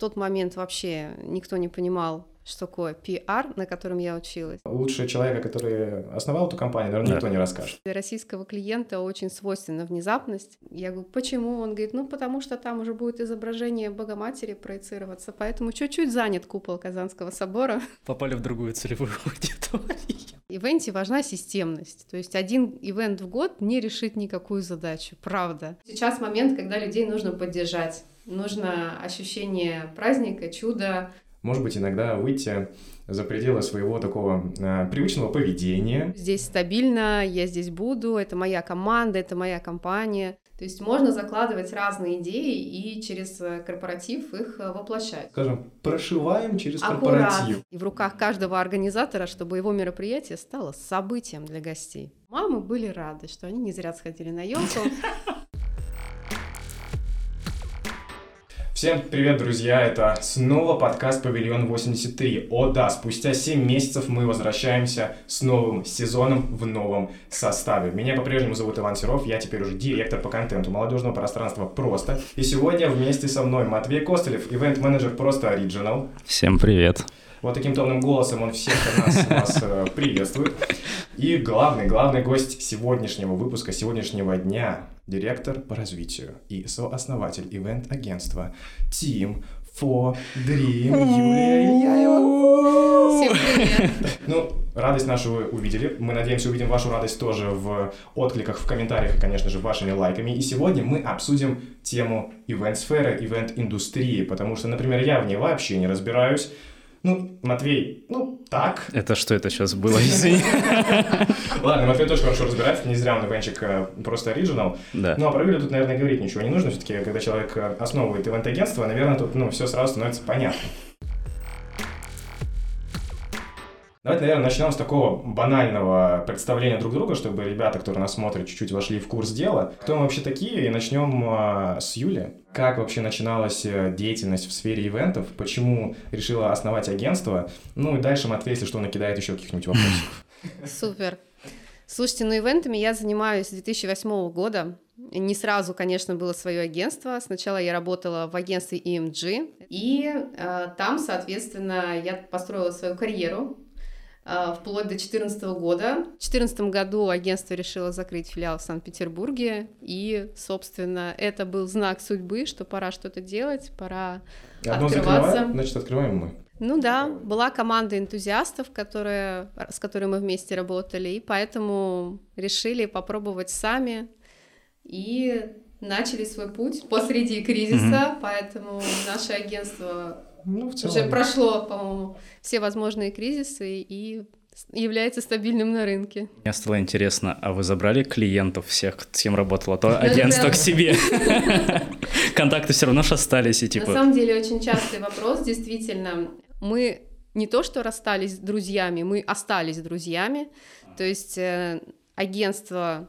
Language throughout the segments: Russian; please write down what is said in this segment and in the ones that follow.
тот момент вообще никто не понимал, что такое PR, на котором я училась. Лучше человека, который основал эту компанию, наверное, да. никто не расскажет. Для российского клиента очень свойственна внезапность. Я говорю, почему? Он говорит, ну, потому что там уже будет изображение Богоматери проецироваться, поэтому чуть-чуть занят купол Казанского собора. Попали в другую целевую аудиторию. Ивенте важна системность. То есть один ивент в год не решит никакую задачу, правда. Сейчас момент, когда людей нужно поддержать. Нужно ощущение праздника, чуда, может быть, иногда выйти за пределы своего такого э, привычного поведения. Здесь стабильно, я здесь буду, это моя команда, это моя компания. То есть можно закладывать разные идеи и через э, корпоратив их э, воплощать. Скажем, прошиваем через Аккурат. корпоратив. И в руках каждого организатора, чтобы его мероприятие стало событием для гостей. Мамы были рады, что они не зря сходили на елку. Всем привет, друзья! Это снова подкаст «Павильон 83». О да, спустя 7 месяцев мы возвращаемся с новым сезоном в новом составе. Меня по-прежнему зовут Иван Серов, я теперь уже директор по контенту молодежного пространства «Просто». И сегодня вместе со мной Матвей Костылев, ивент-менеджер «Просто Original». Всем привет! Вот таким томным голосом он всех нас, нас э, приветствует. И главный, главный гость сегодняшнего выпуска, сегодняшнего дня директор по развитию и сооснователь ивент-агентства Team for Dream Юлия Ильяева. Всем привет. Ну, радость нашу вы увидели. Мы надеемся, увидим вашу радость тоже в откликах, в комментариях и, конечно же, вашими лайками. И сегодня мы обсудим тему ивент-сферы, ивент-индустрии, потому что, например, я в ней вообще не разбираюсь. Ну, Матвей, ну, так. Это что это сейчас было, извини? Ладно, Матвей тоже хорошо разбирается, не зря он ивенчик э, просто оригинал. Да. Ну, а про Юлю тут, наверное, говорить ничего не нужно. Все-таки, когда человек э, основывает ивент-агентство, наверное, тут, ну, все сразу становится понятно. Давайте, наверное, начнем с такого банального представления друг друга, чтобы ребята, которые нас смотрят, чуть-чуть вошли в курс дела. Кто мы вообще такие? И начнем э, с Юли. Как вообще начиналась э, деятельность в сфере ивентов? Почему решила основать агентство? Ну и дальше Матвей, если что, накидает еще каких-нибудь вопросов. Супер. Слушайте, ну ивентами я занимаюсь с 2008 года. Не сразу, конечно, было свое агентство. Сначала я работала в агентстве EMG, и э, там, соответственно, я построила свою карьеру а, вплоть до 2014 года. В 2014 году агентство решило закрыть филиал в Санкт-Петербурге, и, собственно, это был знак судьбы, что пора что-то делать, пора Одно открываться. Закрываем, значит, открываем мы. Ну да, была команда энтузиастов, которые, с которыми мы вместе работали, и поэтому решили попробовать сами и начали свой путь посреди кризиса, mm-hmm. поэтому наше агентство ну, в целом. Уже прошло, по-моему, все возможные кризисы и является стабильным на рынке. Мне стало интересно, а вы забрали клиентов всех, с кем работало то агентство к себе? Контакты все равно же остались и типа... На самом деле очень частый вопрос, действительно. Мы не то что расстались с друзьями, мы остались друзьями. То есть э, агентство,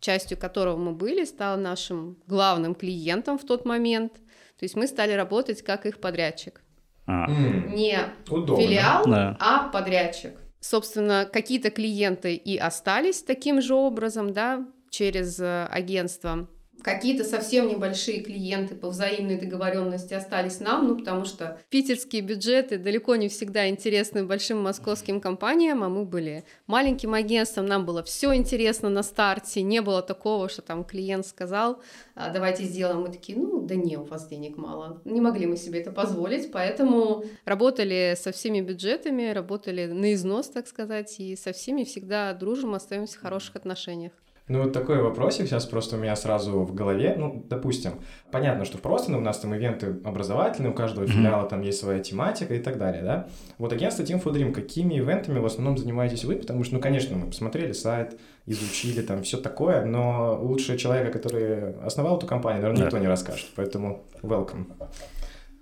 частью которого мы были, стало нашим главным клиентом в тот момент. То есть мы стали работать как их подрядчик. А. Не Удобно. филиал, да. а подрядчик. Собственно, какие-то клиенты и остались таким же образом, да, через э, агентство. Какие-то совсем небольшие клиенты по взаимной договоренности остались нам, ну потому что питерские бюджеты далеко не всегда интересны большим московским компаниям, а мы были маленьким агентством, нам было все интересно на старте, не было такого, что там клиент сказал, «А, давайте сделаем, мы такие, ну да не, у вас денег мало, не могли мы себе это позволить, поэтому работали со всеми бюджетами, работали на износ, так сказать, и со всеми всегда дружим, остаемся в хороших отношениях. Ну, вот такой вопросик сейчас просто у меня сразу в голове. Ну, допустим, понятно, что просто ну, у нас там ивенты образовательные, у каждого филиала там есть своя тематика и так далее, да? Вот агентство Team for Dream, какими ивентами в основном занимаетесь вы? Потому что, ну, конечно, мы посмотрели сайт, изучили там все такое, но лучше человека, который основал эту компанию, наверное, да. никто не расскажет. Поэтому welcome.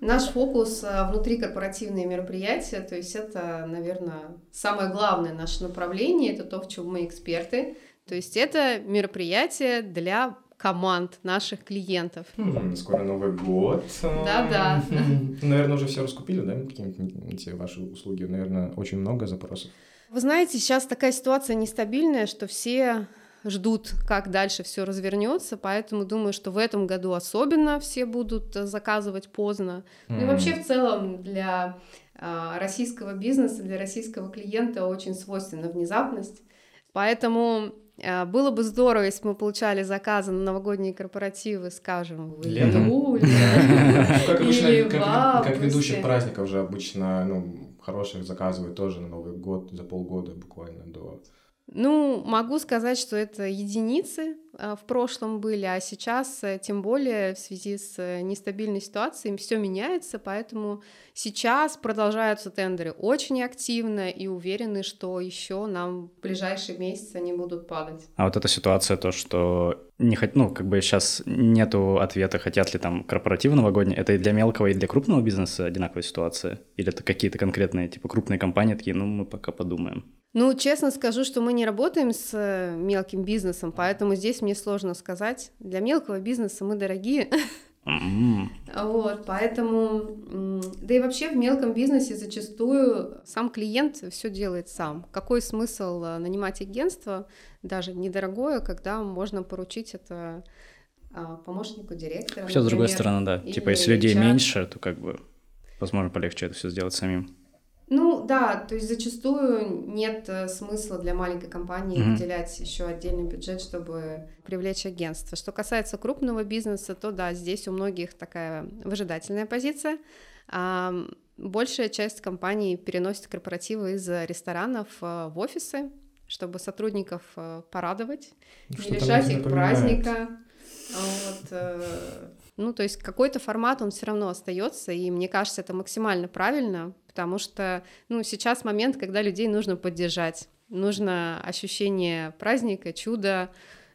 Наш фокус э, внутри корпоративные мероприятия, то есть это, наверное, самое главное наше направление, это то, в чем мы эксперты – то есть это мероприятие для команд наших клиентов. Хм, скоро Новый год. Да-да. Наверное, уже все раскупили, да, какие-нибудь ваши услуги? Наверное, очень много запросов. Вы знаете, сейчас такая ситуация нестабильная, что все ждут, как дальше все развернется, поэтому думаю, что в этом году особенно все будут заказывать поздно. Mm. Ну и вообще в целом для а, российского бизнеса, для российского клиента очень свойственна внезапность. Поэтому было бы здорово, если бы мы получали заказы на новогодние корпоративы, скажем, в июле или в Как ведущих праздников же обычно, ну, хороших заказывают тоже на Новый год за полгода буквально до ну, могу сказать, что это единицы а, в прошлом были, а сейчас, э, тем более в связи с э, нестабильной ситуацией, все меняется, поэтому сейчас продолжаются тендеры очень активно и уверены, что еще нам в ближайшие месяцы они будут падать. А вот эта ситуация, то, что не хот... ну, как бы сейчас нету ответа, хотят ли там корпоративы новогодние, это и для мелкого, и для крупного бизнеса одинаковая ситуация? Или это какие-то конкретные, типа, крупные компании такие, ну, мы пока подумаем? Ну, честно скажу, что мы не работаем с мелким бизнесом, поэтому здесь мне сложно сказать. Для мелкого бизнеса мы дорогие. Вот, поэтому, да и вообще в мелком бизнесе зачастую сам клиент все делает сам. Какой смысл э, нанимать агентство, даже недорогое, когда можно поручить это а, помощнику директора? Все с другой стороны, да. Типа, если людей меньше, то как бы, возможно, полегче это все сделать самим. Ну да, то есть зачастую нет э, смысла для маленькой компании mm-hmm. выделять еще отдельный бюджет, чтобы привлечь агентство. Что касается крупного бизнеса, то да, здесь у многих такая выжидательная позиция. А большая часть компаний переносит корпоративы из ресторанов э, в офисы, чтобы сотрудников э, порадовать, ну, не лишать их праздника. Вот, ну, то есть какой-то формат он все равно остается, и мне кажется, это максимально правильно, потому что, ну, сейчас момент, когда людей нужно поддержать, нужно ощущение праздника, чуда,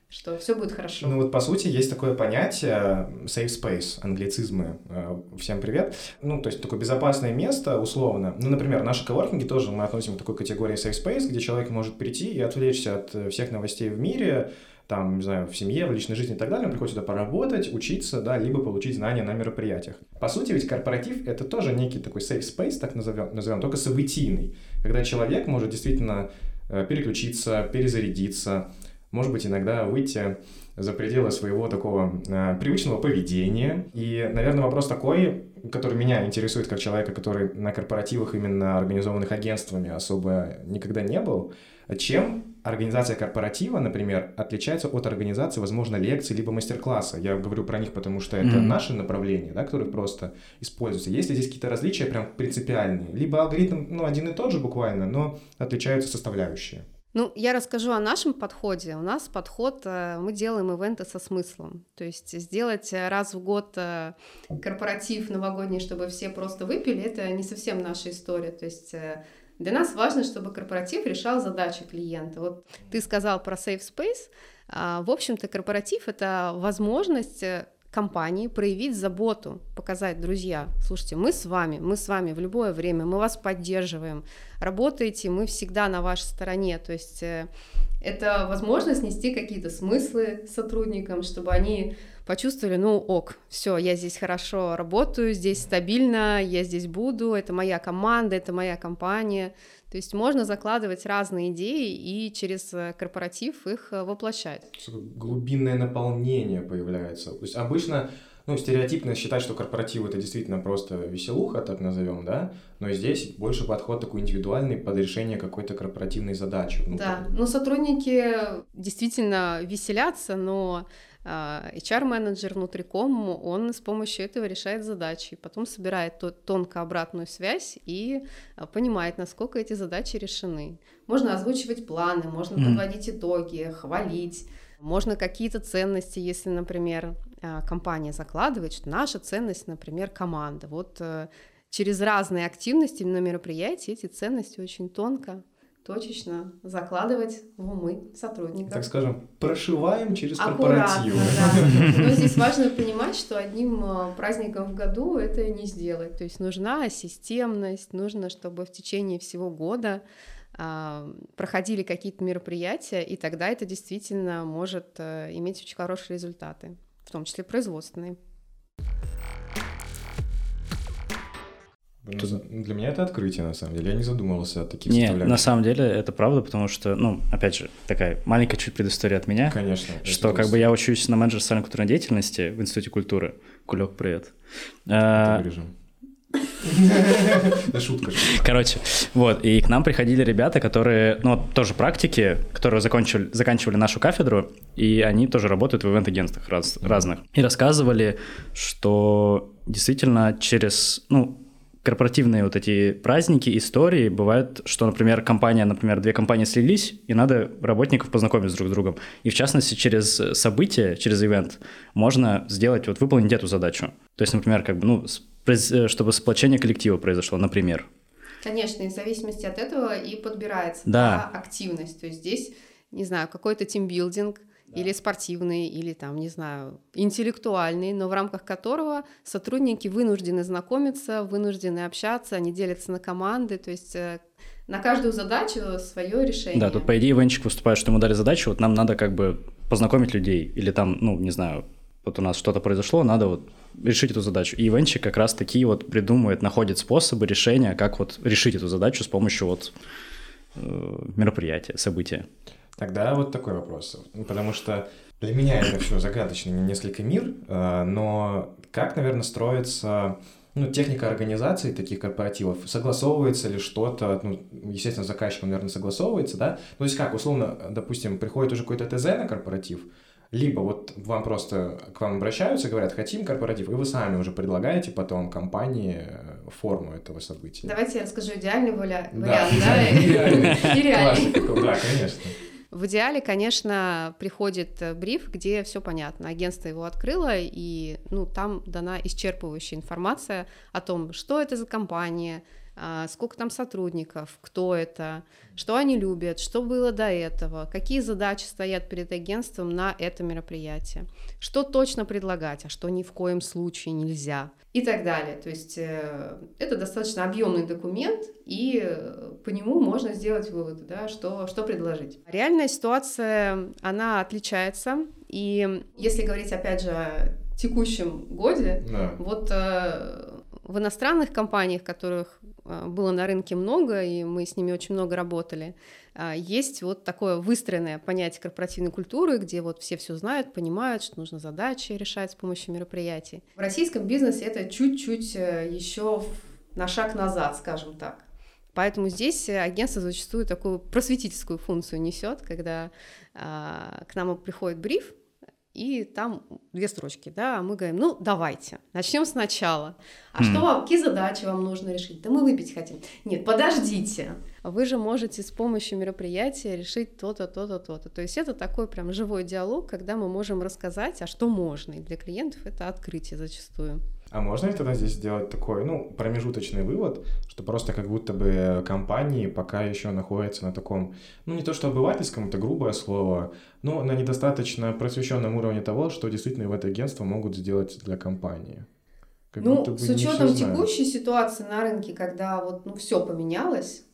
что все будет хорошо. Ну вот по сути есть такое понятие safe space, англицизмы. Э, всем привет. Ну то есть такое безопасное место условно. Ну например наши коворкинги тоже мы относим к такой категории safe space, где человек может прийти и отвлечься от э, всех новостей в мире, там, не знаю, в семье, в личной жизни и так далее, он приходит сюда поработать, учиться, да, либо получить знания на мероприятиях. По сути, ведь корпоратив — это тоже некий такой safe space, так назовем, назовем только событийный, когда человек может действительно э, переключиться, перезарядиться, может быть, иногда выйти за пределы своего такого э, привычного поведения. И, наверное, вопрос такой, который меня интересует как человека, который на корпоративах, именно организованных агентствами, особо никогда не был, чем организация корпоратива, например, отличается от организации, возможно, лекций либо мастер-класса. Я говорю про них, потому что это mm-hmm. наши направления, да, которые просто используются. Есть ли здесь какие-то различия прям принципиальные? Либо алгоритм, ну, один и тот же буквально, но отличаются составляющие. Ну, я расскажу о нашем подходе. У нас подход, э, мы делаем ивенты со смыслом. То есть сделать раз в год э, корпоратив новогодний, чтобы все просто выпили, это не совсем наша история. То есть э, для нас важно, чтобы корпоратив решал задачи клиента. Вот ты сказал про Safe Space. А, в общем-то, корпоратив — это возможность э, компании проявить заботу, показать, друзья, слушайте, мы с вами, мы с вами в любое время, мы вас поддерживаем, работаете, мы всегда на вашей стороне, то есть э, это возможность нести какие-то смыслы сотрудникам, чтобы они почувствовали, ну ок, все, я здесь хорошо работаю, здесь стабильно, я здесь буду, это моя команда, это моя компания. То есть можно закладывать разные идеи и через э, корпоратив их э, воплощать. Глубинное наполнение появляется. То есть обычно ну, стереотипно считать, что корпоратив это действительно просто веселуха, так назовем, да, но здесь больше подход такой индивидуальный под решение какой-то корпоративной задачи. Да, ну сотрудники действительно веселятся, но а, HR-менеджер внутриком, он с помощью этого решает задачи, потом собирает тонко обратную связь и а, понимает, насколько эти задачи решены. Можно озвучивать планы, можно подводить итоги, хвалить, можно какие-то ценности, если, например, а, компания закладывает, что наша ценность, например, команда. Вот э, через разные активности на мероприятии эти ценности очень тонко точечно закладывать в умы сотрудников. Так скажем, прошиваем через Аккуратно, корпоративы. Да. Но здесь важно понимать, что одним э, праздником в году это не сделать. То есть нужна системность, нужно, чтобы в течение всего года а, проходили какие-то мероприятия, и тогда это действительно может а, иметь очень хорошие результаты, в том числе производственные. Тут... Для меня это открытие, на самом деле. Я не задумывался о таких Не, на самом деле это правда, потому что, ну, опять же, такая маленькая чуть предыстория от меня. Конечно. Что как бы я учусь на менеджер социальной культурной деятельности в Институте культуры. Кулек, привет. Это вырежем. Да шутка. Короче, вот, и к нам приходили ребята, которые, ну, тоже практики, которые закончили, заканчивали нашу кафедру, и они тоже работают в ивент-агентствах раз, разных. И рассказывали, что действительно через, ну, корпоративные вот эти праздники, истории, бывает, что, например, компания, например, две компании слились, и надо работников познакомить друг с другом. И в частности, через события, через ивент можно сделать, вот выполнить эту задачу. То есть, например, как бы, ну, Э, чтобы сплочение коллектива произошло, например. Конечно, и в зависимости от этого и подбирается да. Да, активность. То есть здесь, не знаю, какой-то тимбилдинг, да. или спортивный, или там, не знаю, интеллектуальный, но в рамках которого сотрудники вынуждены знакомиться, вынуждены общаться, они делятся на команды, то есть э, на каждую задачу свое решение. Да, тут по идее Венчик выступает, что ему дали задачу, вот нам надо как бы познакомить людей, или там, ну, не знаю, вот у нас что-то произошло, надо вот решить эту задачу. И ивенчик как раз такие вот придумывает, находит способы решения, как вот решить эту задачу с помощью вот э, мероприятия, события. Тогда вот такой вопрос. Потому что для меня это все загадочный несколько мир, э, но как, наверное, строится ну, техника организации таких корпоративов, согласовывается ли что-то, ну, естественно, с заказчиком, наверное, согласовывается, да? Ну, то есть как, условно, допустим, приходит уже какой-то ТЗ на корпоратив, либо вот вам просто к вам обращаются, говорят, хотим корпоратив, и вы сами уже предлагаете потом компании э, форму этого события. Давайте я расскажу идеальный вариант, да? И реальный. Да, конечно. В идеале, конечно, приходит э, бриф, где все понятно. Агентство его открыло, и ну, там дана исчерпывающая информация о том, что это за компания, а, сколько там сотрудников, кто это, что они любят, что было до этого, какие задачи стоят перед агентством на это мероприятие, что точно предлагать, а что ни в коем случае нельзя и так далее. То есть э, это достаточно объемный документ, и э, по нему можно сделать выводы, да, что, что предложить. Реальная ситуация, она отличается, и если говорить, опять же, о текущем годе, да. вот э, в иностранных компаниях, которых было на рынке много, и мы с ними очень много работали, есть вот такое выстроенное понятие корпоративной культуры, где вот все все знают, понимают, что нужно задачи решать с помощью мероприятий. В российском бизнесе это чуть-чуть э, еще на шаг назад, скажем так. Поэтому здесь агентство зачастую такую просветительскую функцию несет, когда а, к нам приходит бриф, и там две строчки, да, а мы говорим, ну, давайте, начнем сначала. А mm. что вам, какие задачи вам нужно решить? Да мы выпить хотим. Нет, подождите. Вы же можете с помощью мероприятия решить то-то, то-то, то-то. То есть это такой прям живой диалог, когда мы можем рассказать, а что можно. И для клиентов это открытие зачастую. А можно ли тогда здесь сделать такой, ну, промежуточный вывод, что просто как будто бы компании пока еще находятся на таком, ну, не то что обывательском, это грубое слово, но на недостаточно просвещенном уровне того, что действительно в это агентство могут сделать для компании? Как ну, с учетом текущей ситуации на рынке, когда вот, ну, все поменялось,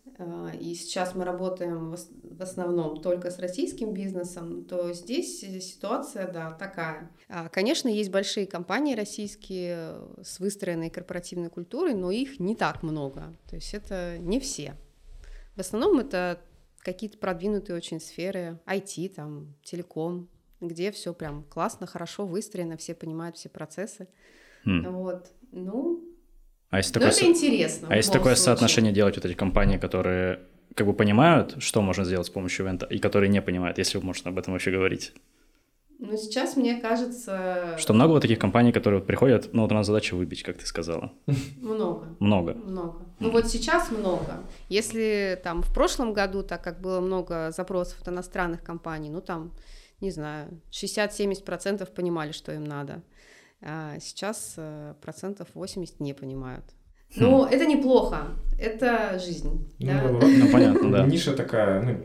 и сейчас мы работаем в основном только с российским бизнесом, то здесь ситуация, да, такая. А, конечно, есть большие компании российские с выстроенной корпоративной культурой, но их не так много, то есть это не все. В основном это какие-то продвинутые очень сферы, IT, там, телеком, где все прям классно, хорошо выстроено, все понимают все процессы. Mm. Вот. Ну, а если такое, это интересно. А если такое случае. соотношение делать вот эти компании, которые как бы понимают, что можно сделать с помощью ивента, и которые не понимают, если можете об этом вообще говорить? Ну, сейчас мне кажется... Что много вот таких компаний, которые приходят, ну, вот у нас задача выбить, как ты сказала. Много. Много. Много. Ну, вот сейчас много. Если там в прошлом году, так как было много запросов от иностранных компаний, ну, там, не знаю, 60-70% понимали, что им надо а сейчас э, процентов 80 не понимают. Хм. Но это неплохо, это жизнь. Ну, да? ну понятно, да. Ниша такая, ну,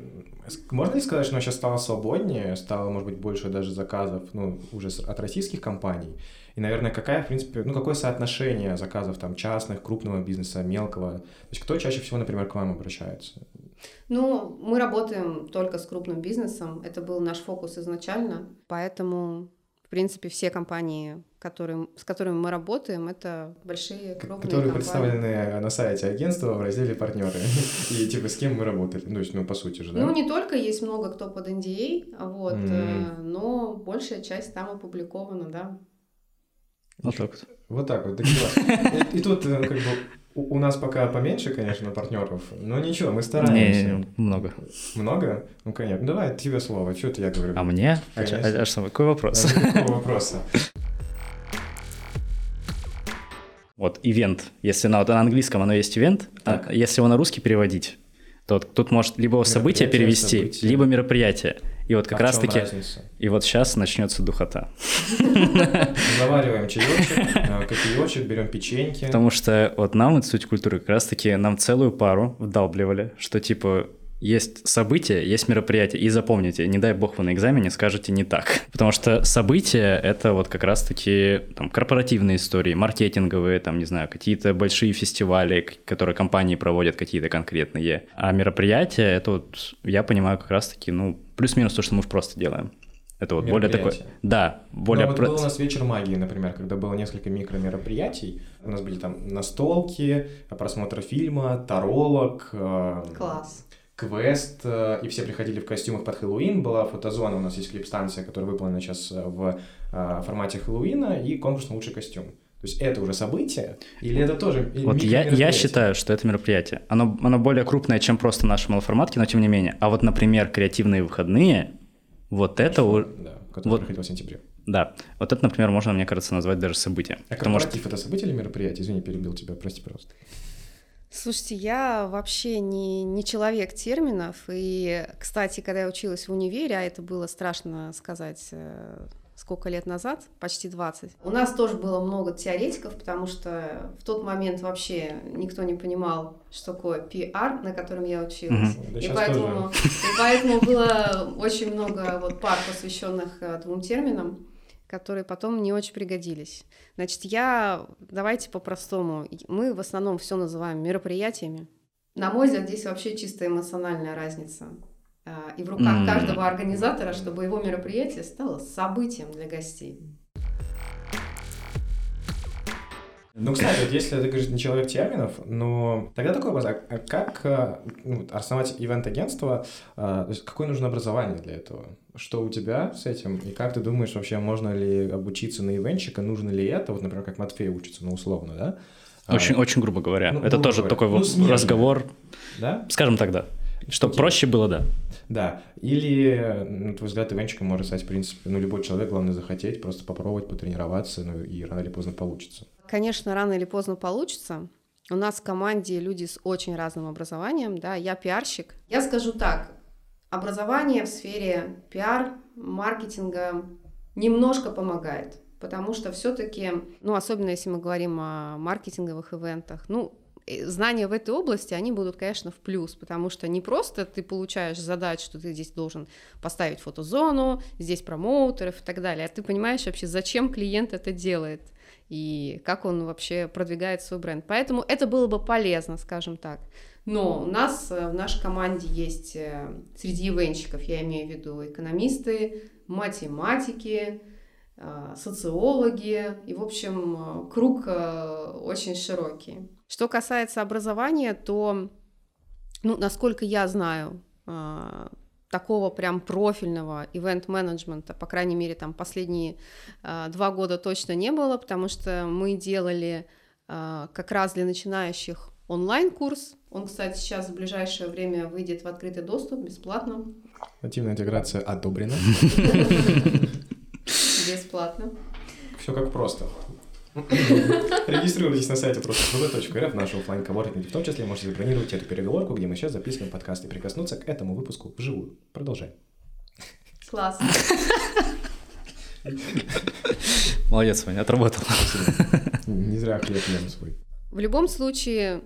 можно ли сказать, что она сейчас стала свободнее, стало, может быть, больше даже заказов, ну, уже от российских компаний? И, наверное, какая, в принципе, ну, какое соотношение заказов там частных, крупного бизнеса, мелкого? То есть кто чаще всего, например, к вам обращается? Ну, мы работаем только с крупным бизнесом, это был наш фокус изначально, поэтому В принципе, все компании, которые, с которыми мы работаем, это большие, крупные Которые компании. представлены на сайте агентства в разделе «Партнеры». И типа с кем мы работали. Ну, ну, по сути же, да? Ну, не только, есть много кто под NDA, вот, Мгм. э, но большая часть там опубликована, да. Вот так вот. Вот так вот, вот. И и тут э, как бы у у нас пока поменьше, конечно, партнеров, но ничего, мы стараемся. Не, много. Много? Ну, конечно. Ну, Давай, тебе слово. Что ты я говорю? А мне? А, Конечно. а что, какой вопрос? А, Какого вопроса? Вот, ивент. Если на, вот на английском оно есть ивент, а если его на русский переводить, то тут может либо событие перевести, событие. либо мероприятие. И вот как А в раз чём таки, разница? и вот сейчас начнется духота. Завариваем чаечек, э, кофеечек, берем печеньки. Потому что вот нам, суть культуры, как раз таки нам целую пару вдалбливали, что типа есть события, есть мероприятия, и запомните, не дай бог вы на экзамене скажете не так. Потому что события — это вот как раз-таки там, корпоративные истории, маркетинговые, там, не знаю, какие-то большие фестивали, которые компании проводят, какие-то конкретные. А мероприятия — это вот, я понимаю, как раз-таки, ну, плюс-минус то, что мы просто делаем. Это вот более такое... Да, более... Ну, вот про- был у нас вечер магии, например, когда было несколько микромероприятий. У нас были там настолки, просмотр фильма, таролог, э, Класс. Квест, э, и все приходили в костюмах под Хэллоуин. Была фотозона, у нас есть клип-станция, которая выполнена сейчас в э, формате Хэллоуина, и конкурс на лучший костюм. То есть это уже событие, или это тоже Вот я, я считаю, что это мероприятие. Оно, оно более крупное, чем просто наши малоформатки, но тем не менее. А вот, например, креативные выходные, вот это... Да, который вот- проходил в сентябре. Да, вот это, например, можно, мне кажется, назвать даже событием. А Потому что это событие или мероприятие? Извини, перебил тебя, прости, пожалуйста. Слушайте, я вообще не, не человек терминов, и, кстати, когда я училась в универе, а это было страшно сказать, э, сколько лет назад, почти 20, у нас тоже было много теоретиков, потому что в тот момент вообще никто не понимал, что такое PR, на котором я училась. Мгм. Да И поэтому, и поэтому было очень много вот пар, посвященных э, двум терминам, которые потом не очень пригодились. Значит, я, давайте по-простому, мы в основном все называем мероприятиями. На мой взгляд, здесь вообще чисто эмоциональная разница. А, И в руках каждого организатора, чтобы его мероприятие стало событием для гостей. Ну, кстати, вот если ты говоришь не человек терминов, но тогда такой вопрос, а а как э, ну, основать ивент-агентство, есть какое нужно образование для этого? Что у тебя с этим? И как ты думаешь, вообще можно ли обучиться на ивенчика, нужно ли это? Вот, например, как Матфей учится, ну, условно, да? А, очень, очень грубо говоря. ну, это грубо тоже говоря. такой Ну, смежно. разговор, Да? скажем так, да. Чтобы Окей. проще было, да. Да. Или, на твой взгляд, ивенчиком может стать, в принципе, ну, любой человек, главное захотеть, просто попробовать, потренироваться, ну, и рано или поздно получится. Конечно, рано или поздно получится. У нас в команде люди с очень разным образованием, да, я пиарщик. Я скажу так, образование в сфере пиар, маркетинга немножко помогает, потому что все-таки, ну, особенно если мы говорим о маркетинговых ивентах, ну, знания в этой области, они будут, конечно, в плюс, потому что не просто ты получаешь задачу, что ты здесь должен поставить фотозону, здесь промоутеров и так далее, а ты понимаешь вообще, зачем клиент это делает и как он вообще продвигает свой бренд. Поэтому это было бы полезно, скажем так. Но у нас э, в нашей команде есть э, среди ивенщиков, я имею в виду экономисты, математики, э, социологи, и, в общем, круг очень широкий. Что касается образования, то, ну, насколько я знаю, такого прям профильного ивент-менеджмента, по крайней мере, там последние э, два года точно не было, потому что мы делали э, как раз для начинающих онлайн-курс. Он, кстати, сейчас в ближайшее время выйдет в открытый доступ бесплатно. Нативная интеграция одобрена. Бесплатно. Все как просто. Регистрируйтесь на сайте просто рф нашу оффлайн коворкинг в том числе можете забронировать эту переговорку, где мы сейчас записываем подкаст и прикоснуться к этому выпуску вживую. Продолжаем. Класс. Молодец, Ваня, отработал. Не зря хлеб ем свой. В любом случае,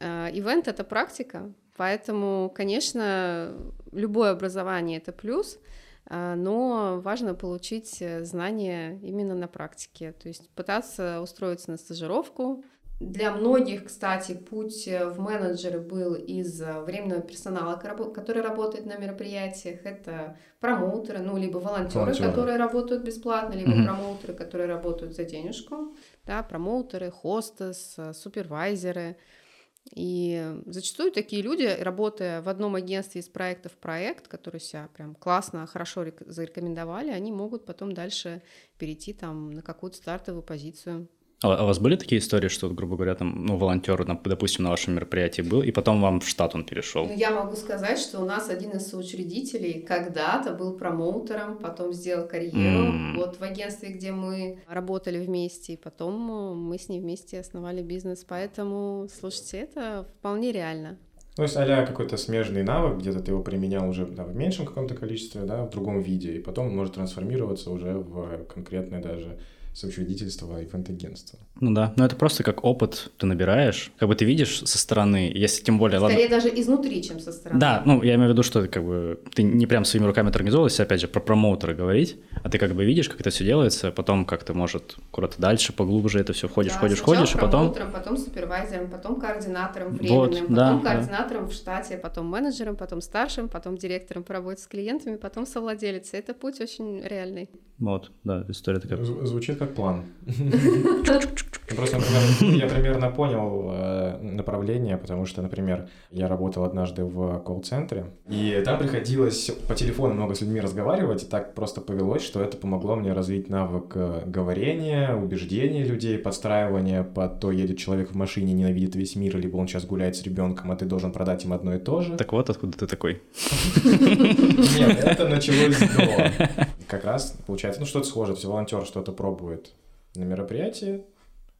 э, ивент — это практика, поэтому, конечно, любое образование — это плюс, но важно получить э, знания именно на практике, то есть пытаться устроиться на стажировку. Для многих, кстати, путь в менеджеры был из временного персонала, который работает на мероприятиях. Это промоутеры, ну, либо волонтеры, волонтеры. которые работают бесплатно, либо mm-hmm. промоутеры, которые работают за денежку. Да, промоутеры, хостес, супервайзеры. И зачастую такие люди, работая в одном агентстве из проекта в проект, который себя прям классно, хорошо зарекомендовали, они могут потом дальше перейти там на какую-то стартовую позицию. А, а у вас были такие истории, что, грубо говоря, там, ну, волонтер, допустим, на вашем мероприятии был, и потом вам в штат он перешел? Ну, я могу сказать, что у нас один из соучредителей когда-то был промоутером, потом сделал карьеру mm. вот в агентстве, где мы работали вместе, и потом э, мы с ней вместе основали бизнес, поэтому, слушайте, это вполне реально. Ну, есть а какой-то смежный навык, где-то ты его применял уже да, в меньшем каком-то количестве, да, в другом виде, и потом он может трансформироваться уже в конкретное даже соучредительства ивент-агентства. Ну да, но это просто как опыт ты набираешь, как бы ты видишь со стороны, если тем более... Скорее ладно... даже изнутри, чем со стороны. Да, ну я имею в виду, что как бы ты не прям своими руками это организовал, если опять же про промоутера говорить, а ты как бы видишь, как это все делается, потом как-то может куда-то дальше, поглубже это все входишь, да, ходишь, ходишь, и потом... потом супервайзером, потом координатором временным, вот, потом да, координатором да. в штате, потом менеджером, потом старшим, потом директором по работе с клиентами, потом совладелицей. Это путь очень реальный. Вот, да, история такая. Звучит как план. Просто, например, я примерно понял э, направление, потому что, например, я работал однажды в колл-центре, и там приходилось по телефону много с людьми разговаривать, и так просто повелось, что это помогло мне развить навык э, говорения, убеждения людей, подстраивания под то, едет человек в машине, ненавидит весь мир, либо он сейчас гуляет с ребенком, а ты должен продать им одно и то же. Так вот, откуда ты такой? Нет, это началось до. Как раз, получается, ну что-то схоже, то есть волонтер что-то пробует на мероприятии,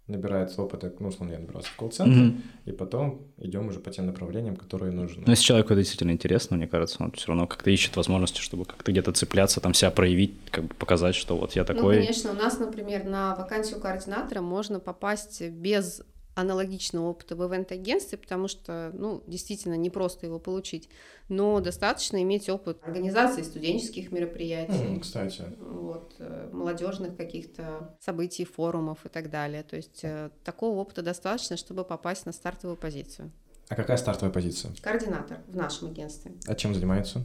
набирается опыта, ну, условно, я набирался в колл-центр, mm-hmm. и потом идем уже по тем направлениям, которые нужны. Но если человеку действительно интересно, мне кажется, он все равно как-то ищет возможности, чтобы как-то где-то цепляться, там себя проявить, как бы показать, что вот я ну, такой. Ну, конечно, у нас, например, на вакансию координатора можно попасть без аналогичного опыта в ивент-агентстве, потому что, ну, действительно, не просто его получить, но достаточно иметь опыт организации студенческих мероприятий, mm, кстати. вот, э, молодежных каких-то событий, форумов и так далее. То есть э, такого опыта достаточно, чтобы попасть на стартовую позицию. А какая стартовая позиция? Координатор в нашем агентстве. А чем занимается?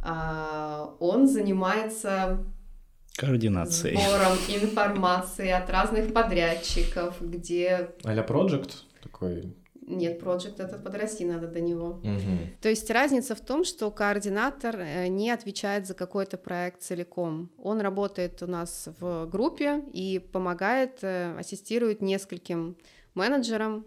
А, он занимается Координацией. Сбором информации от разных подрядчиков, где... А-ля Project такой? Нет, Project это подрасти надо до него. Угу. То есть разница в том, что координатор э, не отвечает за какой-то проект целиком. Он работает у нас в группе и помогает, э, ассистирует нескольким менеджерам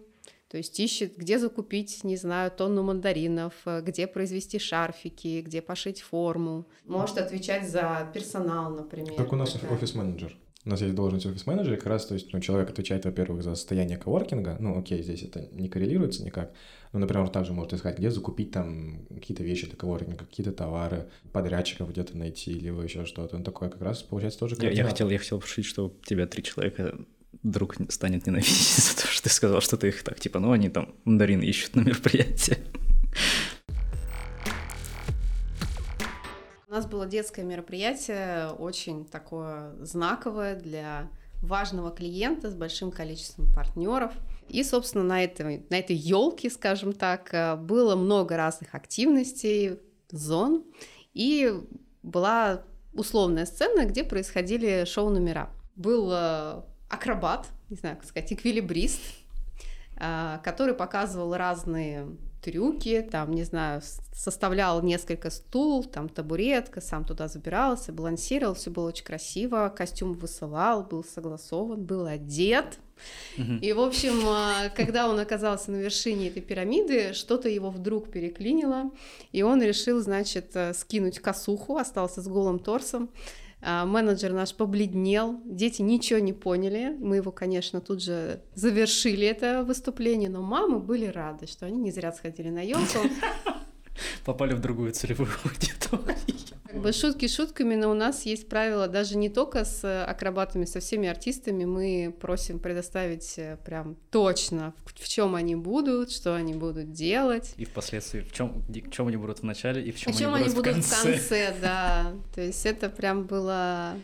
то есть ищет, где закупить, не знаю, тонну мандаринов, э, где произвести шарфики, где пошить форму. Может отвечать за персонал, например. Как у нас офис-менеджер. У нас есть должность офис-менеджера, как раз, то есть, ну, человек отвечает, во-первых, за состояние коворкинга, ну, окей, здесь это не коррелируется никак, но, например, он также может искать, где закупить там какие-то вещи для коворкинга, какие-то товары, подрядчиков где-то найти, либо еще что-то. Он такой как раз, получается, тоже я, я хотел, я хотел пошить, что у тебя три человека вдруг станет ненавидеть за то, что ты сказал, что ты их так, типа, ну они там мандарины ищут на мероприятие. У нас было детское мероприятие, очень такое знаковое для важного клиента с большим количеством партнеров. И, собственно, на этой, на этой елке, скажем так, было много разных активностей, зон, и была условная сцена, где происходили шоу-номера. Был акробат, не знаю, как сказать, эквилибрист, а, который показывал разные трюки, там, не знаю, составлял несколько стул, там табуретка, сам туда забирался, балансировал, все было очень красиво, костюм высылал, был согласован, был одет. И, в общем, а, когда он оказался на вершине этой пирамиды, что-то его вдруг переклинило, и он решил, значит, э, скинуть косуху, остался с голым торсом, менеджер наш побледнел, дети ничего не поняли. Мы его, конечно, тут же завершили это выступление, но мамы были рады, что они не зря сходили на елку. Попали в другую целевую аудиторию. Как бы шутки шутками, но у нас есть правило даже не только с акробатами, со всеми артистами мы просим предоставить э, прям точно, в, чем они будут, что они будут делать. И впоследствии в чем, в чем они будут в начале и в чем, в чем они, будут, они будут в конце. в конце, да. То есть это прям было,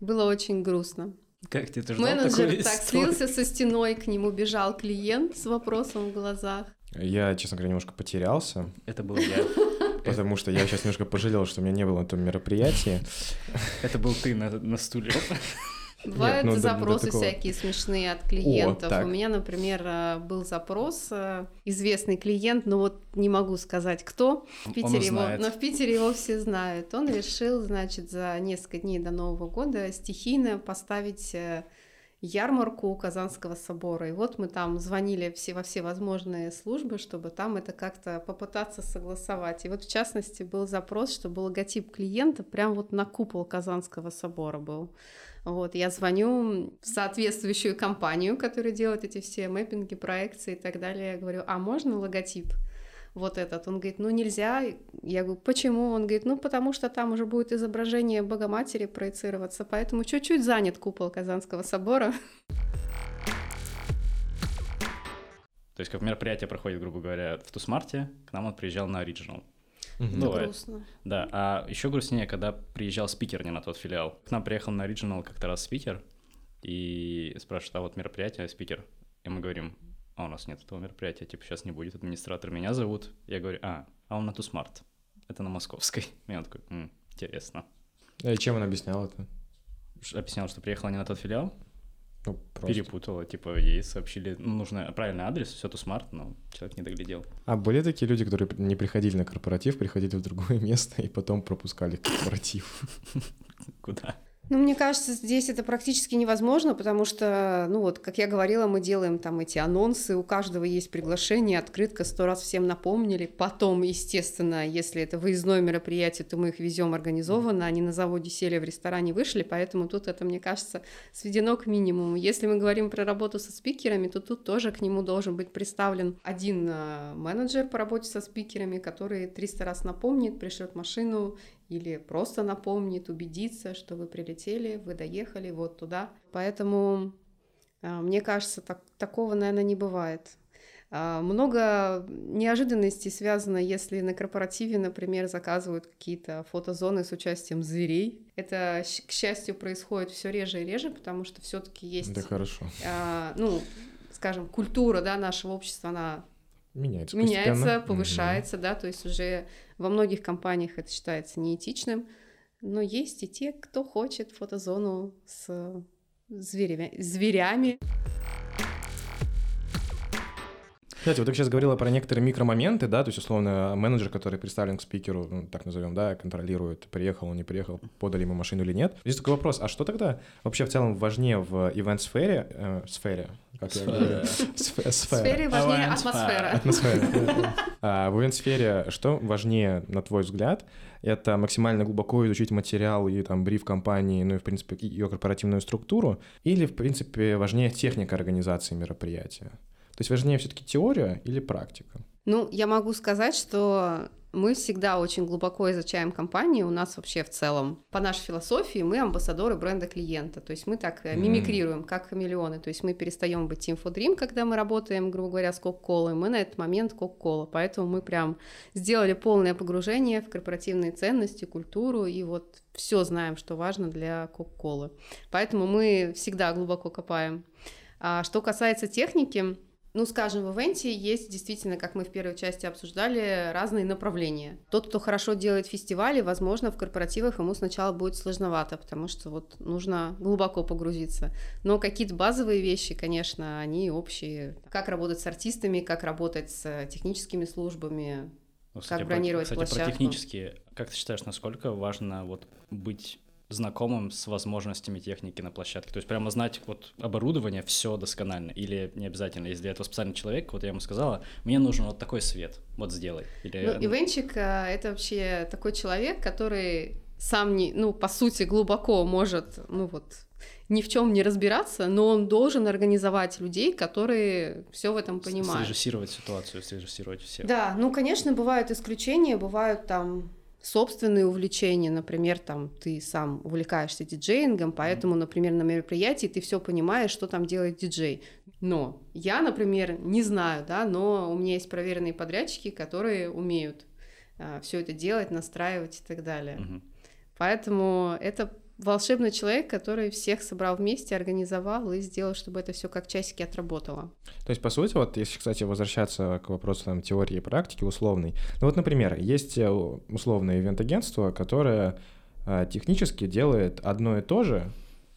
было очень грустно. Как ты, ты ждал Менеджер так истории? слился со стеной, к нему бежал клиент с вопросом в глазах. Я, честно говоря, немножко потерялся, Это был я. потому что я сейчас немножко пожалел, что меня не было на том мероприятии. Это был ты на, на стуле. Бывают ну, до- до запросы такого. всякие смешные от клиентов. так. У меня, например, э, был запрос, э, известный клиент, но вот не могу сказать, кто. В Он Питере его, но в Питере его все знают. Он решил, значит, за несколько дней до Нового года стихийно поставить э, ярмарку Казанского собора. И вот мы там звонили все, во все возможные службы, чтобы там это как-то попытаться согласовать. И вот в частности был запрос, чтобы логотип клиента прям вот на купол Казанского собора был. Вот, я звоню в соответствующую компанию, которая делает эти все мэппинги, проекции и так далее. Я говорю, а можно логотип? Вот этот. Он говорит, ну нельзя. Я говорю, почему? Он говорит, ну потому что там уже будет изображение Богоматери проецироваться, поэтому чуть-чуть занят купол Казанского собора. То есть, как мероприятие проходит, грубо говоря, в Тусмарте, к нам он приезжал на Original. Мгм. Ну, Бывает. Грустно. Да, а еще грустнее, когда приезжал спикер не на тот филиал. К нам приехал на Original как-то раз спикер и спрашивает, а вот мероприятие, спикер. И мы говорим, а у нас нет этого мероприятия, типа сейчас не будет, администратор меня зовут. Я говорю, а, а он на Тусмарт. Это на Московской. И он такой, «М, интересно. А чем он объяснял это? Объяснял, что приехала не на тот филиал, Ну, просто. перепутала, типа ей сообщили, ну, нужно правильный адрес, все Тусмарт, но человек не доглядел. А были такие люди, которые не приходили на корпоратив, приходили в другое место и потом пропускали корпоратив? Куда? Ну, мне кажется, здесь это практически невозможно, потому что, ну вот, как я говорила, мы делаем там эти анонсы, у каждого есть приглашение, открытка, сто раз всем напомнили. Потом, естественно, если это выездное мероприятие, то мы их везем организованно, они на заводе сели, в ресторане вышли, поэтому тут это, мне кажется, сведено к минимуму. Если мы говорим про работу со спикерами, то тут тоже к нему должен быть представлен один э, менеджер по работе со спикерами, который 300 раз напомнит, пришлет машину, или просто напомнит, убедиться, что вы прилетели, вы доехали вот туда. Поэтому, а, мне кажется, так, такого, наверное, не бывает. А, Много неожиданностей связано, если на корпоративе, например, заказывают какие-то фотозоны с участием зверей. Это, к счастью, происходит все реже и реже, потому что все-таки есть, Да хорошо. а, ну, скажем, культура да, нашего общества, она Меняется меняется, постепенно. повышается, да, то есть уже во многих компаниях это считается неэтичным, но есть и те, кто хочет фотозону с зверями. зверями. Кстати, вот ты сейчас говорила про некоторые микромоменты, да, то есть, условно, менеджер, который представлен к спикеру, ну, так назовем, да, контролирует, приехал он, не приехал, подали ему машину или нет. Здесь такой вопрос, а что тогда вообще в целом важнее в ивент-сфере, э, сфере, как я Сфере. говорю? Сфе- В сфере важнее атмосфера. Атмосфера. А в ивент-сфере что важнее, на твой взгляд? Это максимально глубоко изучить материал и там бриф компании, ну и, в принципе, ее корпоративную структуру? Или, в принципе, важнее техника организации мероприятия? То есть важнее все-таки теория или практика? Ну, я могу сказать, что мы всегда очень глубоко изучаем компании. У нас вообще в целом, по нашей философии, мы амбассадоры бренда клиента. То есть мы так Мгм. мимикрируем, как хамелеоны. То есть мы перестаем быть Team for Dream, когда мы работаем, грубо говоря, с Coca-Cola. Мы на этот момент Coca-Cola. Поэтому мы прям сделали полное погружение в корпоративные ценности, культуру и вот все знаем, что важно для Coca-Cola. Поэтому мы всегда глубоко копаем. А что касается техники, ну, скажем, в ивенте есть действительно, как мы в первой части обсуждали, разные направления. Тот, кто хорошо делает фестивали, возможно, в корпоративах ему сначала будет сложновато, потому что вот нужно глубоко погрузиться. Но какие-то базовые вещи, конечно, они общие. Как работать с артистами, как работать с техническими службами. Ну, Как бронировать про, кстати, площадку? про технические. Как ты считаешь, насколько важно вот быть знакомым с возможностями техники на площадке? То есть прямо знать вот оборудование все досконально или не обязательно? Если для этого специальный человек, вот я ему сказала, мне нужен вот такой свет, вот сделай. Или, Ну, ивенчик а, это вообще такой человек, который сам не, ну, по сути, глубоко может, ну вот, ни в чем не разбираться, но он должен организовать людей, которые все в этом понимают. Срежиссировать ситуацию, срежиссировать всех. Да, ну, конечно, бывают исключения, бывают там собственные увлечения, например, там ты сам увлекаешься диджеингом, поэтому, например, на мероприятии ты все понимаешь, что там делает диджей. Но я, например, не знаю, да, но у меня есть проверенные подрядчики, которые умеют все это делать, настраивать и так далее. Мгм. Поэтому это волшебный человек, который всех собрал вместе, организовал и сделал, чтобы это все как часики отработало. То есть, по сути, вот если, кстати, возвращаться к вопросу там, теории и практики условной, ну вот, например, есть э, условное ивент-агентство, которое э, технически делает одно и то же,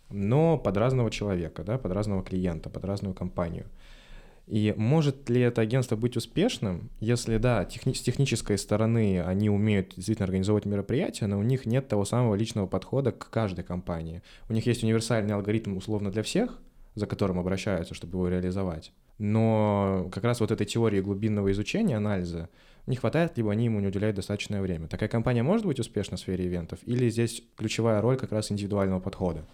но под разного человека, да, под разного клиента, под разную компанию. И может ли это агентство быть успешным, если, да, техни- с технической стороны они умеют действительно организовывать мероприятия, но у них нет того самого личного подхода к каждой компании. У них есть универсальный алгоритм условно для всех, за которым обращаются, чтобы его реализовать. Но как раз вот этой теории глубинного изучения, анализа, не хватает, либо они ему не уделяют достаточное время. Такая компания может быть успешна в сфере ивентов, или здесь ключевая роль как раз индивидуального подхода?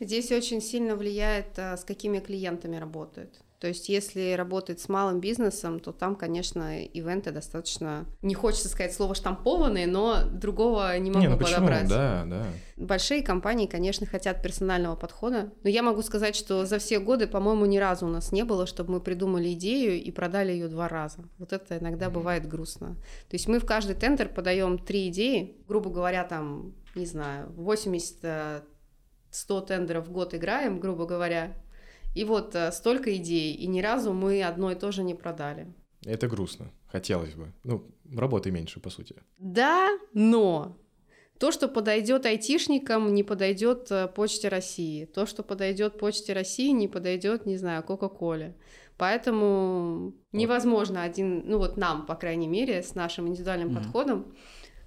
Здесь очень сильно влияет, а, с какими клиентами работают. То есть, если работать с малым бизнесом, то там, конечно, ивенты достаточно, не хочется сказать слово штампованные, но другого не могу не, ну подобрать. Почему? Да, да. Большие компании, конечно, хотят персонального подхода, но я могу сказать, что за все годы, по-моему, ни разу у нас не было, чтобы мы придумали идею и продали ее два раза. Вот это иногда mm-hmm. бывает грустно. То есть мы в каждый тендер подаем три идеи, грубо говоря, там, не знаю, 80 100 тендеров в год играем, грубо говоря, и вот э, столько идей, и ни разу мы одно и то же не продали. Это грустно, хотелось бы. Ну, работы меньше, по сути. Да, но то, что подойдет айтишникам, не подойдет э, Почте России. То, что подойдет Почте России, не подойдет, не знаю, Кока-Коле. Поэтому невозможно один, ну вот нам, по крайней мере, с нашим индивидуальным mm-hmm. подходом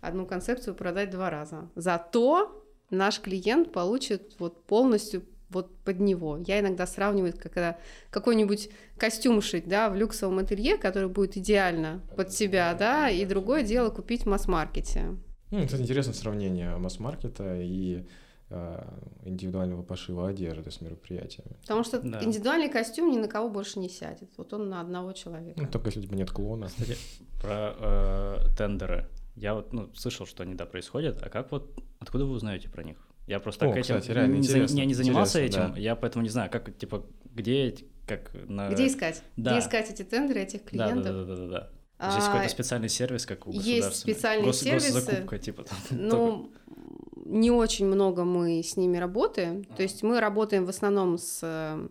одну концепцию продать два раза. Зато наш клиент получит вот полностью вот под него. Я иногда сравниваю, когда какой-нибудь костюм шить, да, в люксовом ателье, который будет идеально под себя, да, и другое дело купить в масс-маркете. Ну, кстати, интересное сравнение масс-маркета и э, индивидуального пошива одежды с мероприятиями. Потому что да. индивидуальный костюм ни на кого больше не сядет. Вот он на одного человека. Ну, только если у тебя нет клона. Кстати, про э, тендеры. Я вот ну, слышал, что они да происходят, а как вот откуда вы узнаете про них? Я просто О, этим кстати, реально не, интересно. я не занимался этим, да. я поэтому не знаю, как типа где как на где искать, да. где искать эти тендеры этих клиентов. Да, да, да, да, да. да. Здесь а, какой-то специальный сервис, как у Есть специальные Гос, сервисы. Госзакупка, типа. Там, ну, только... не очень много мы с ними работаем. То есть мы работаем в основном с э,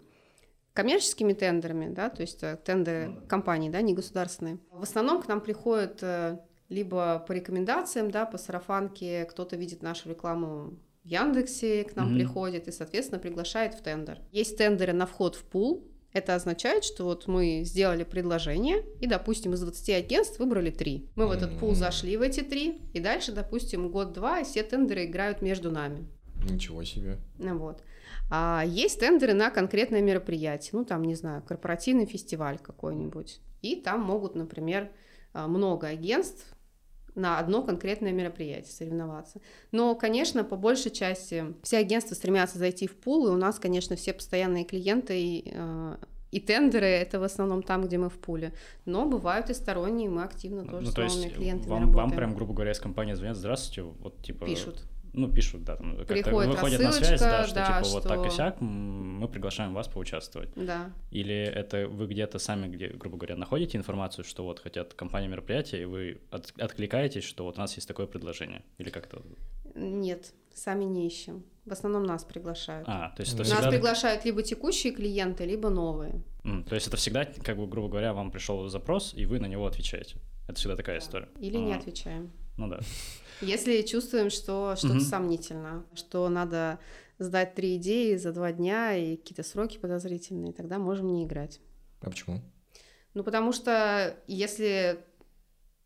коммерческими тендерами, да, то есть э, тендеры ну компаний, да, не государственные. В основном к нам приходят э, либо по рекомендациям, да, по сарафанке, кто-то видит нашу рекламу в Яндексе к нам mm-hmm. приходит и, соответственно, приглашает в тендер. Есть тендеры на вход в пул. Это означает, что вот мы сделали предложение, и, допустим, из 20 агентств выбрали 3. Мы mm-hmm. в этот пул зашли в эти 3, и дальше, допустим, год-два, и все тендеры играют между нами. Ничего себе. Ну вот. А есть тендеры на конкретное мероприятие, ну там, не знаю, корпоративный фестиваль какой-нибудь. И там могут, например, а, много агентств на одно конкретное мероприятие соревноваться. Но, конечно, по большей части все агентства стремятся зайти в пул, и у нас, конечно, все постоянные клиенты и, э, и тендеры это в основном там, где мы в пуле. Но бывают и сторонние, мы активно тоже ну, с новыми клиентами вам, работаем. Вам прям, грубо говоря, из компании звонят, здравствуйте, вот типа... Пишут ну, пишут, да, там Приходит выходят на связь, да, что да, типа что... вот так и сяк, мы приглашаем вас поучаствовать. Да. Или это вы где-то сами, где, грубо говоря, находите информацию, что вот хотят компания мероприятия, и вы от, откликаетесь, что вот у нас есть такое предложение? Или как-то? Нет, сами не ищем. В основном нас приглашают. А, то есть это Нас всегда... приглашают либо текущие клиенты, либо новые. Mm, то есть это всегда, как бы, грубо говоря, вам пришел запрос, и вы на него отвечаете. Это всегда такая да. история. Или а, не отвечаем. Ну да. Если чувствуем, что что-то угу. сомнительно, что надо сдать три идеи за два дня и какие-то сроки подозрительные, тогда можем не играть. А почему? Ну, потому что если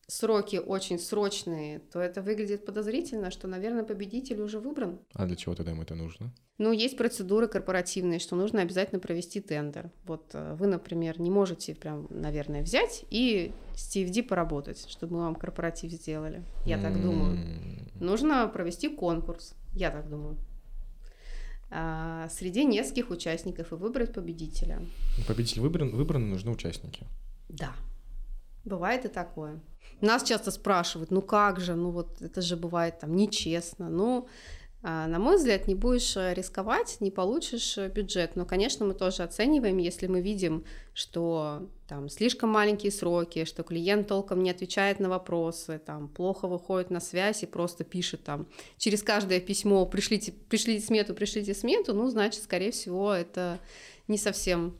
сроки очень срочные, то это выглядит подозрительно, что, наверное, победитель уже выбран. А для чего тогда им это нужно? Ну, есть процедуры корпоративные, что нужно обязательно провести тендер. Вот э, вы, например, не можете прям, наверное, взять и с TFD поработать, чтобы мы вам корпоратив сделали. Я так думаю. Нужно провести конкурс. Я так думаю а, среди нескольких участников и выбрать победителя. Победитель выбран, выбран, нужны участники. Да, бывает и такое. Нас часто спрашивают, ну как же, ну вот это же бывает там нечестно. Ну, А, на мой взгляд, не будешь э, рисковать, не получишь э, бюджет. Но, конечно, мы тоже оцениваем, если мы видим, что там слишком маленькие сроки, что клиент толком не отвечает на вопросы, там плохо выходит на связь и просто пишет там через каждое письмо пришлите, пришлите смету, пришлите смету, ну, значит, скорее всего, это не совсем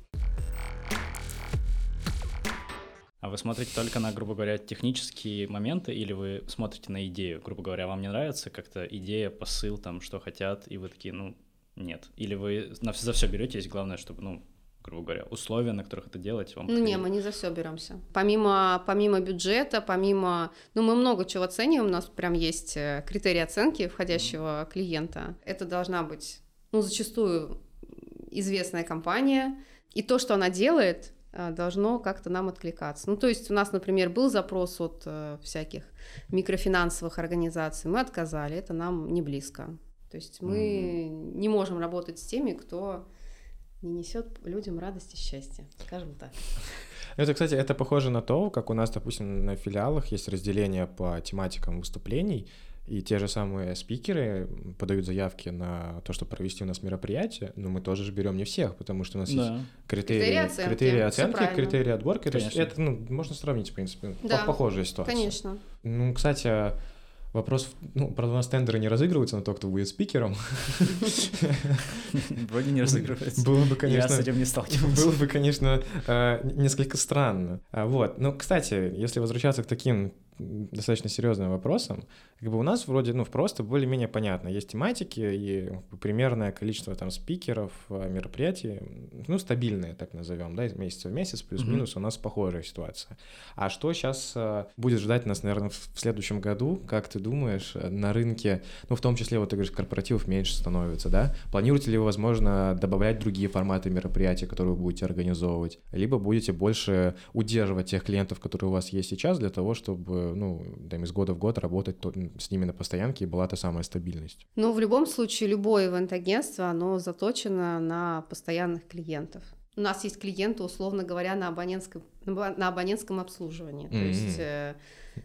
А вы смотрите только на, грубо говоря, технические моменты, или вы смотрите на идею? Грубо говоря, вам не нравится как-то идея, посыл, там, что хотят, и вы такие, ну, нет. Или вы на, за все беретесь, главное, чтобы, ну, грубо говоря, условия, на которых это делать, вам Ну, не, мы не за все беремся. Помимо, помимо бюджета, помимо... Ну, мы много чего оцениваем, у нас прям есть э, критерии оценки входящего клиента. Это должна быть, ну, зачастую известная компания, и то, что она делает, должно как-то нам откликаться. Ну, то есть у нас, например, был запрос от э, всяких микрофинансовых организаций, мы отказали, это нам не близко. То есть мы mm-hmm. не можем работать с теми, кто не несет людям радость и счастье, скажем так. Это, кстати, это похоже на то, как у нас, допустим, на филиалах есть разделение по тематикам выступлений, и те же самые спикеры подают заявки на то, чтобы провести у нас мероприятие, но мы тоже же берем не всех, потому что у нас да. есть критерии, критерии оценки, критерии, оценки, критерии отборки. Конечно. То есть это ну, можно сравнить, в принципе, да. похожая ситуация. Конечно. Ну, кстати, Вопрос, ну, правда, у нас тендеры не разыгрываются на то, кто будет спикером. Вроде не разыгрывается. Было бы, конечно... Я с этим не сталкивался. Было бы, конечно, э, несколько странно. А, вот. Ну, кстати, если возвращаться к таким достаточно серьезным вопросом. Как бы у нас вроде, ну, просто более-менее понятно. Есть тематики и примерное количество там спикеров, а, мероприятий, ну, стабильные, так назовем, да, из месяца в месяц, плюс-минус mm-hmm. у нас похожая ситуация. А что сейчас а, будет ждать нас, наверное, в следующем году, как ты думаешь, на рынке, ну, в том числе, вот ты говоришь, корпоративов меньше становится, да? Планируете ли вы, возможно, добавлять другие форматы мероприятий, которые вы будете организовывать? Либо будете больше удерживать тех клиентов, которые у вас есть сейчас, для того, чтобы ну, там, из года в год работать с ними на постоянке, и была та самая стабильность. Ну, в любом случае, любое ивент-агентство, оно заточено на постоянных клиентов. У нас есть клиенты, условно говоря, на абонентском, на абонентском обслуживании. То mm-hmm. есть... Э,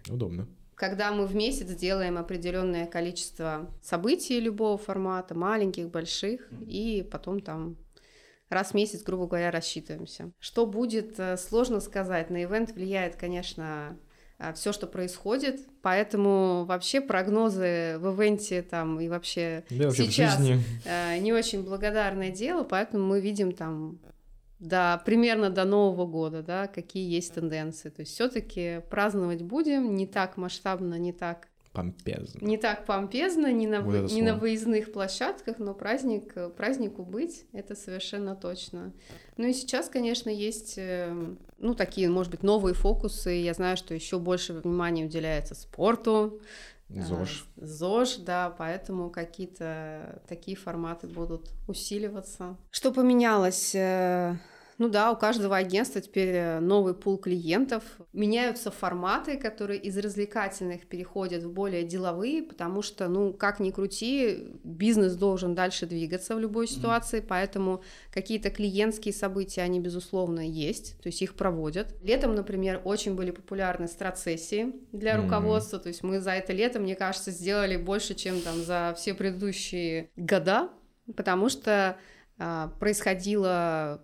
Удобно. Когда мы в месяц делаем определенное количество событий любого формата, маленьких, больших, mm-hmm. и потом там раз в месяц, грубо говоря, рассчитываемся. Что будет, э, сложно сказать. На ивент влияет, конечно, все, что происходит. Поэтому вообще прогнозы в ивенте там и вообще да, сейчас жизни. Э, не очень благодарное дело, поэтому мы видим там да, примерно до Нового года, да, какие есть тенденции. То есть все-таки праздновать будем не так масштабно, не так помпезно. Не так помпезно, не на, вот не на выездных площадках, но праздник, празднику быть, это совершенно точно. Ну и сейчас, конечно, есть, эм, ну, такие, может быть, новые фокусы. Я знаю, что еще больше внимания уделяется спорту, ЗОЖ. А, ЗОЖ, да, поэтому какие-то такие форматы будут усиливаться. Что поменялось? Ну да, у каждого агентства теперь э, новый пул клиентов. Меняются форматы, которые из развлекательных переходят в более деловые, потому что, ну, как ни крути, бизнес должен дальше двигаться в любой ситуации, поэтому какие-то клиентские события, они, безусловно, есть, то есть их проводят. Летом, например, очень были популярны страцессии для mm-hmm. руководства, то есть мы за это лето, мне кажется, сделали больше, чем там за все предыдущие года, потому что а, происходило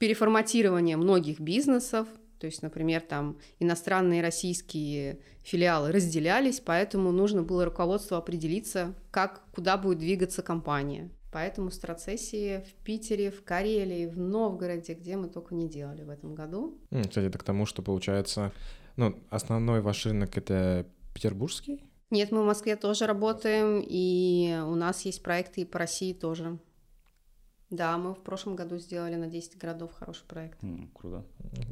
переформатирование многих бизнесов, то есть, например, там иностранные российские филиалы разделялись, поэтому нужно было руководству определиться, как, куда будет двигаться компания. Поэтому страцессии в Питере, в Карелии, в Новгороде, где мы только не делали в этом году. Кстати, это к тому, что получается, ну, основной ваш рынок это петербургский? Нет, мы в Москве тоже работаем, и у нас есть проекты и по России тоже. Да, мы в прошлом году сделали на 10 городов хороший проект. Mm, круто.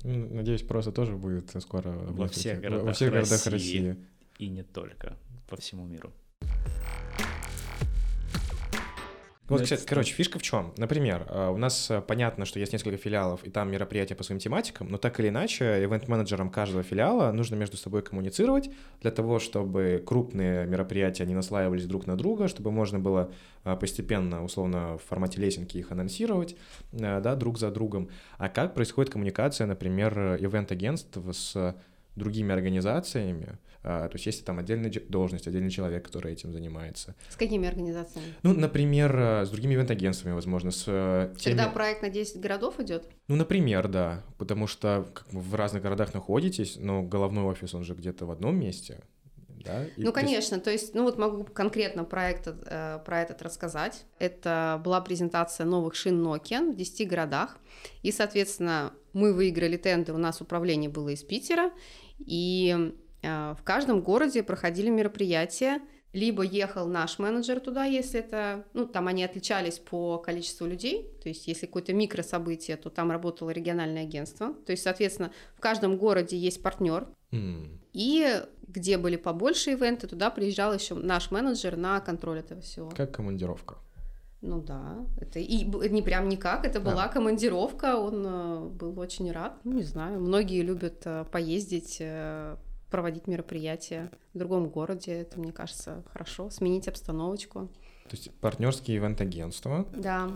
Надеюсь, просто тоже будет скоро во всех городах, во всех городах России. России. И не только, по всему миру. Вот, кстати, короче, фишка в чем? Например, э, у нас э, понятно, что есть несколько филиалов, и там мероприятия по своим тематикам, но так или иначе, ивент-менеджерам каждого филиала нужно между собой коммуницировать для того, чтобы крупные мероприятия не наслаивались друг на друга, чтобы можно было э, постепенно, условно, в формате лесенки их анонсировать, да, друг за другом. А как происходит коммуникация, например, ивент-агентств с другими организациями, то есть есть там отдельная должность, отдельный человек, который этим занимается. С какими организациями? Ну, например, а, с другими ивент-агентствами, возможно, с э, теми... Когда проект на 10 городов идет? Ну, например, да, потому что как вы в разных городах находитесь, но головной офис, он же где-то в одном месте, да? И ну, конечно, есть... то есть, ну вот могу конкретно про этот, э, про этот рассказать. Это была презентация новых шин Nokia в 10 городах, и, соответственно, мы выиграли тендер, у нас управление было из Питера, и в каждом городе проходили мероприятия, либо ехал наш менеджер туда, если это, ну, там они отличались по количеству людей, то есть если какое-то микрособытие, то там работало региональное агентство, то есть, соответственно, в каждом городе есть партнер, mm. и где были побольше ивенты, туда приезжал еще наш менеджер на контроль этого всего. Как командировка. Ну да, это и не прям никак, это была а. командировка, он э, был очень рад, ну не знаю, многие любят э, поездить, э, проводить мероприятия в другом городе, это мне кажется хорошо, сменить обстановочку. То есть партнерские ивент-агентства? Да.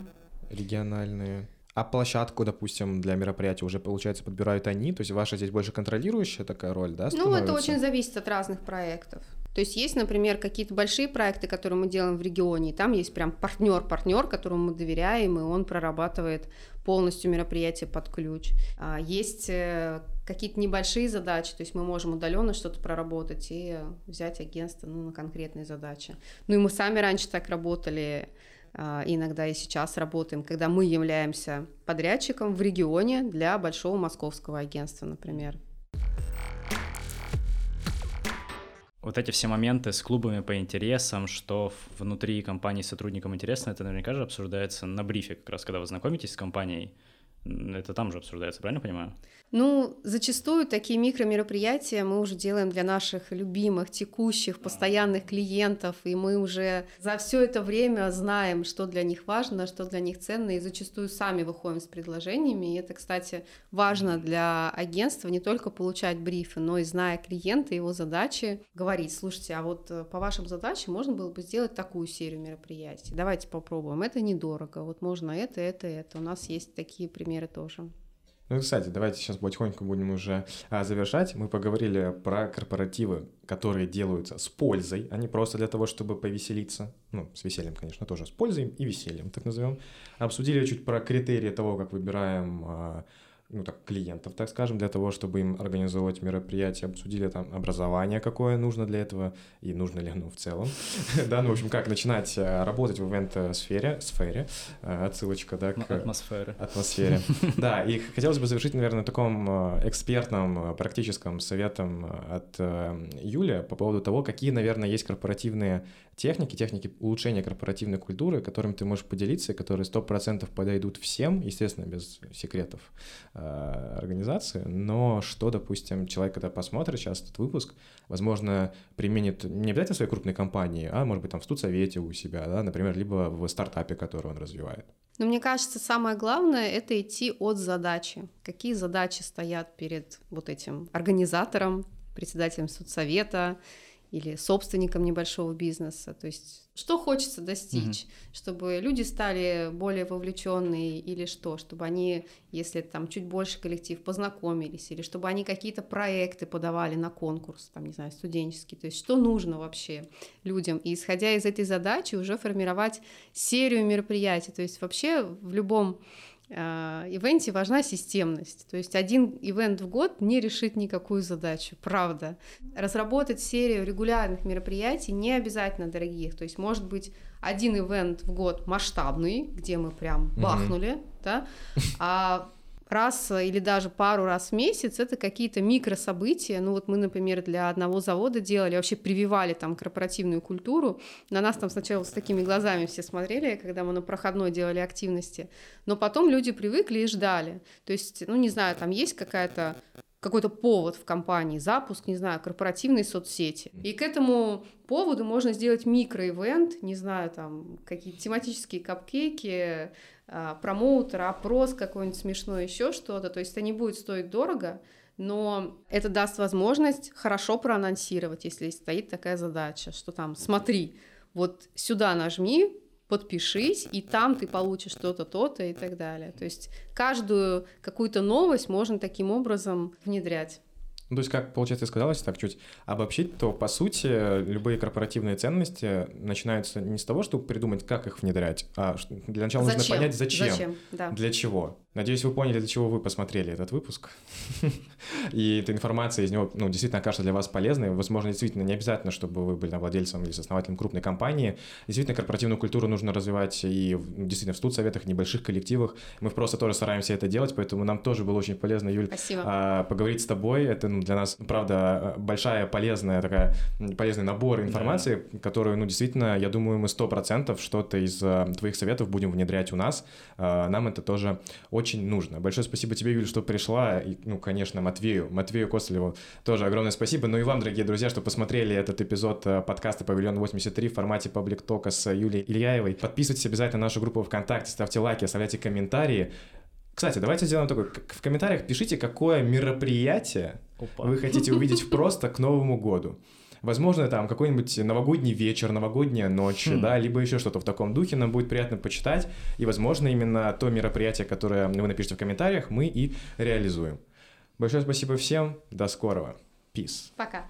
Региональные. А площадку, допустим, для мероприятия уже, получается, подбирают они? То есть ваша здесь больше контролирующая такая роль, да, становится? Ну, это очень зависит от разных проектов. То есть есть, например, какие-то большие проекты, которые мы делаем в регионе, и там есть прям партнер-партнер, которому мы доверяем, и он прорабатывает полностью мероприятие под ключ. А есть э, какие-то небольшие задачи, то есть мы можем удаленно что-то проработать и взять агентство ну, на конкретные задачи. Ну и мы сами раньше так работали, а, иногда и сейчас работаем, когда мы являемся подрядчиком в регионе для большого московского агентства, например. Вот эти все моменты с клубами по интересам, что внутри компании сотрудникам интересно, это наверняка же обсуждается на брифе, как раз когда вы знакомитесь с компанией, это там же обсуждается, правильно понимаю? Ну, зачастую такие микромероприятия мы уже делаем для наших любимых, текущих, постоянных клиентов, и мы уже за все это время знаем, что для них важно, что для них ценно, и зачастую сами выходим с предложениями. И это, кстати, важно для агентства не только получать брифы, но и зная клиента, его задачи, говорить, слушайте, а вот э, по вашим задачам можно было бы сделать такую серию мероприятий. Давайте попробуем. Это недорого. Вот можно это, это, это. У нас есть такие примеры тоже. Ну, кстати, давайте сейчас потихоньку будем уже а, завершать. Мы поговорили про корпоративы, которые делаются с пользой, а не просто для того, чтобы повеселиться. Ну, с весельем, конечно, тоже с пользой и весельем, так назовем. Обсудили чуть про критерии того, как выбираем а, ну, так, клиентов, так скажем, для того, чтобы им организовывать мероприятия, обсудили там образование, какое нужно для этого, и нужно ли оно в целом. да, ну, в общем, как начинать э, работать в ивент-сфере, сфере, э, отсылочка, да, к... Атмосфере. Атмосфере. да, и хотелось бы завершить, наверное, таком э, экспертном, практическом советом от Юли по поводу того, какие, наверное, есть корпоративные техники, техники улучшения корпоративной культуры, которыми ты можешь поделиться, которые 100% подойдут всем, естественно, без секретов Э, организации, но что, допустим, человек, когда посмотрит сейчас этот выпуск, возможно, применит не обязательно в своей крупной компании, а, может быть, там в студсовете у себя, да, например, либо в стартапе, который он развивает. Но мне кажется, самое главное — это идти от задачи. Какие задачи стоят перед вот этим организатором, председателем судсовета или собственником небольшого бизнеса. То есть что хочется достичь, mm-hmm. чтобы люди стали более вовлеченные или что, чтобы они, если там чуть больше коллектив, познакомились, или чтобы они какие-то проекты подавали на конкурс, там, не знаю, студенческий. То есть что нужно вообще людям. И исходя из этой задачи уже формировать серию мероприятий. То есть вообще в любом ивенте важна системность. То есть один ивент в год не решит никакую задачу, правда. Разработать серию регулярных мероприятий не обязательно дорогих. То есть может быть один ивент в год масштабный, где мы прям бахнули, mm-hmm. да, а раз или даже пару раз в месяц это какие-то микрособытия. Ну вот мы, например, для одного завода делали, вообще прививали там корпоративную культуру. На нас там сначала с такими глазами все смотрели, когда мы на проходной делали активности. Но потом люди привыкли и ждали. То есть, ну не знаю, там есть какая-то какой-то повод в компании, запуск, не знаю, корпоративной соцсети. И к этому поводу можно сделать микроивент, не знаю, там какие-то тематические капкейки, промоутер, опрос какой-нибудь смешной, еще что-то. То есть это не будет стоить дорого, но это даст возможность хорошо проанонсировать, если стоит такая задача, что там, смотри, вот сюда нажми, подпишись, и там ты получишь то-то, то-то и так далее. То есть каждую какую-то новость можно таким образом внедрять. Ну, то есть, как, получается, сказалось, так чуть обобщить, то, по сути, любые корпоративные ценности начинаются не с того, чтобы придумать, как их внедрять, а для начала зачем? нужно понять, зачем, зачем? Да. для чего. Надеюсь, вы поняли, для чего вы посмотрели этот выпуск. И эта информация из него, ну, действительно окажется для вас полезной. Возможно, действительно не обязательно, чтобы вы были владельцем или основателем крупной компании. Действительно, корпоративную культуру нужно развивать и действительно в студсоветах, небольших коллективах. Мы просто тоже стараемся это делать, поэтому нам тоже было очень полезно, Юль, Спасибо. поговорить с тобой. Это ну, для нас, правда, большая, полезная такая, полезный набор информации, да. которую, ну, действительно, я думаю, мы сто процентов что-то из э, твоих советов будем внедрять у нас. Э, нам это тоже очень нужно. Большое спасибо тебе, Юль, что пришла. И, ну, конечно, Матвею, Матвею Костылеву тоже огромное спасибо. Ну и вам, дорогие друзья, что посмотрели этот эпизод э, подкаста «Павильон 83» в формате паблик тока с Юлией Ильяевой. Подписывайтесь обязательно на нашу группу ВКонтакте, ставьте лайки, оставляйте комментарии. Кстати, давайте сделаем такое. В комментариях пишите, какое мероприятие Опа. вы хотите увидеть просто к Новому году. Возможно, там какой-нибудь новогодний вечер, новогодняя ночь, хм. да, либо еще что-то в таком духе, нам будет приятно почитать. И, возможно, именно то мероприятие, которое вы напишите в комментариях, мы и реализуем. Большое спасибо всем. До скорого. Peace. Пока.